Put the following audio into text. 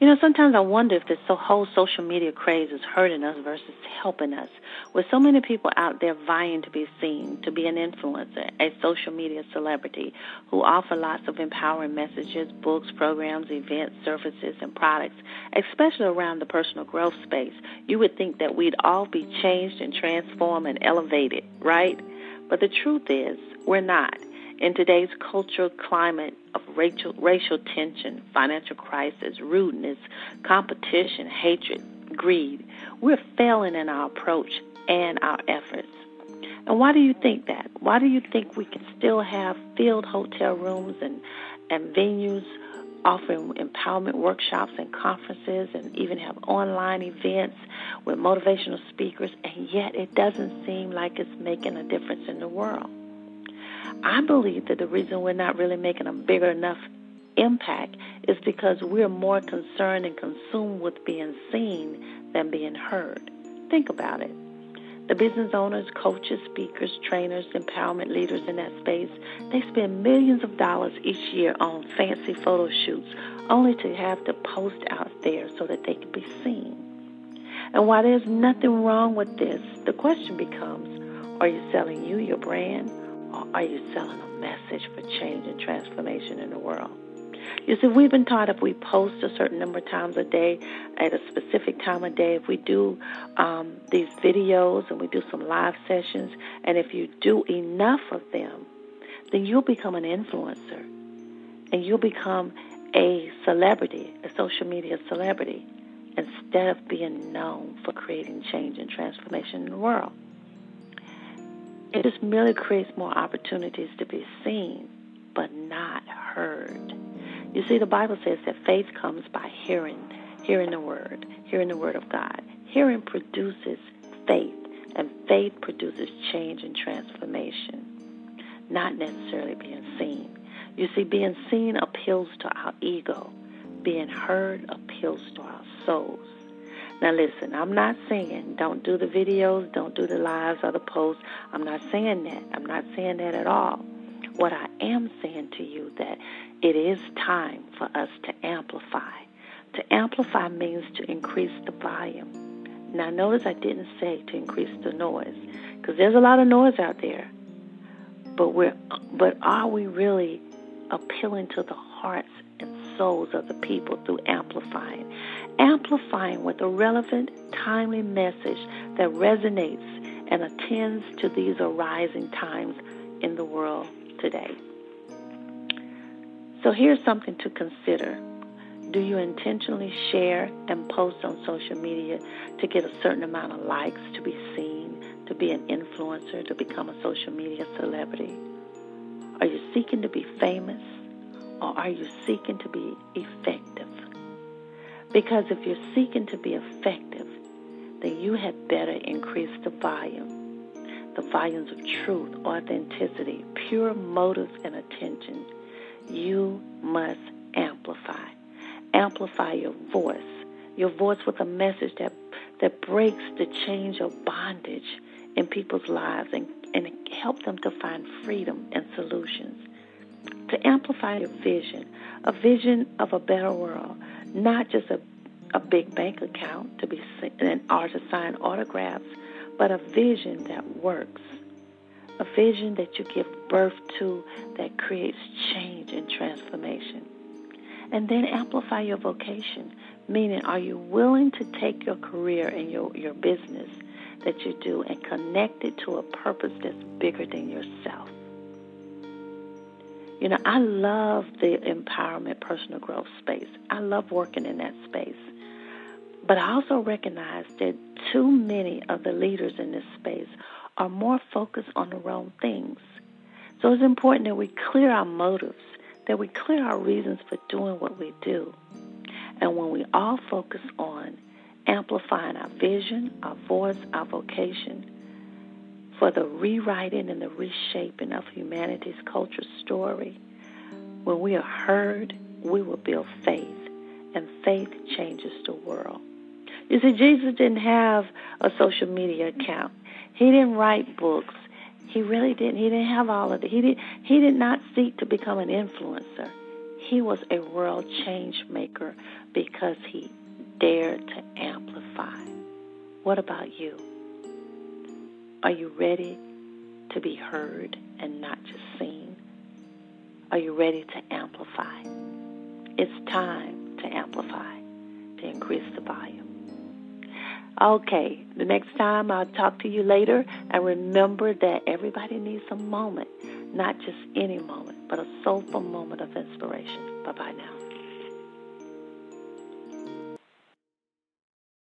You know, sometimes I wonder if this whole social media craze is hurting us versus helping us. With so many people out there vying to be seen, to be an influencer, a social media celebrity who offer lots of empowering messages, books, programs, events, services, and products, especially around the personal growth space, you would think that we'd all be changed and transformed and elevated, right? But the truth is, we're not. In today's cultural climate of racial, racial tension, financial crisis, rudeness, competition, hatred, greed, we're failing in our approach and our efforts. And why do you think that? Why do you think we can still have filled hotel rooms and, and venues offering empowerment workshops and conferences and even have online events with motivational speakers, and yet it doesn't seem like it's making a difference in the world? I believe that the reason we're not really making a bigger enough impact is because we're more concerned and consumed with being seen than being heard. Think about it. The business owners, coaches, speakers, trainers, empowerment leaders in that space, they spend millions of dollars each year on fancy photo shoots only to have to post out there so that they can be seen. And while there's nothing wrong with this, the question becomes are you selling you, your brand, or are you selling a message for change and transformation in the world? You see, we've been taught if we post a certain number of times a day at a specific time of day, if we do um, these videos and we do some live sessions, and if you do enough of them, then you'll become an influencer and you'll become a celebrity, a social media celebrity, instead of being known for creating change and transformation in the world. It just merely creates more opportunities to be seen, but not heard. You see, the Bible says that faith comes by hearing, hearing the word, hearing the word of God. Hearing produces faith, and faith produces change and transformation, not necessarily being seen. You see, being seen appeals to our ego, being heard appeals to our souls. Now, listen, I'm not saying don't do the videos, don't do the lives or the posts. I'm not saying that. I'm not saying that at all. What I am saying to you that it is time for us to amplify. To amplify means to increase the volume. Now, notice I didn't say to increase the noise, because there's a lot of noise out there. But we're, but are we really appealing to the hearts souls of the people through amplifying? amplifying with a relevant, timely message that resonates and attends to these arising times in the world today. So here's something to consider. Do you intentionally share and post on social media to get a certain amount of likes, to be seen, to be an influencer, to become a social media celebrity? Are you seeking to be famous or are you seeking to be effective? Because if you're seeking to be effective, then you had better increase the volume, the volumes of truth, authenticity, pure motives, and attention. You must amplify. Amplify your voice, your voice with a message that, that breaks the chains of bondage in people's lives and, and help them to find freedom and solutions. To amplify your vision, a vision of a better world, not just a, a big bank account to be and or to sign autographs, but a vision that works, a vision that you give birth to that creates change and transformation. And then amplify your vocation, meaning are you willing to take your career and your, your business that you do and connect it to a purpose that's bigger than yourself? You know, I love the empowerment personal growth space. I love working in that space. But I also recognize that too many of the leaders in this space are more focused on the wrong things. So it's important that we clear our motives, that we clear our reasons for doing what we do. And when we all focus on amplifying our vision, our voice, our vocation, for the rewriting and the reshaping of humanity's culture story. When we are heard, we will build faith, and faith changes the world. You see, Jesus didn't have a social media account. He didn't write books. He really didn't. He didn't have all of it. He did. He did not seek to become an influencer. He was a world change maker because he dared to amplify. What about you? Are you ready to be heard and not just seen? Are you ready to amplify? It's time to amplify, to increase the volume. Okay, the next time I'll talk to you later. And remember that everybody needs a moment, not just any moment, but a soulful moment of inspiration. Bye bye now.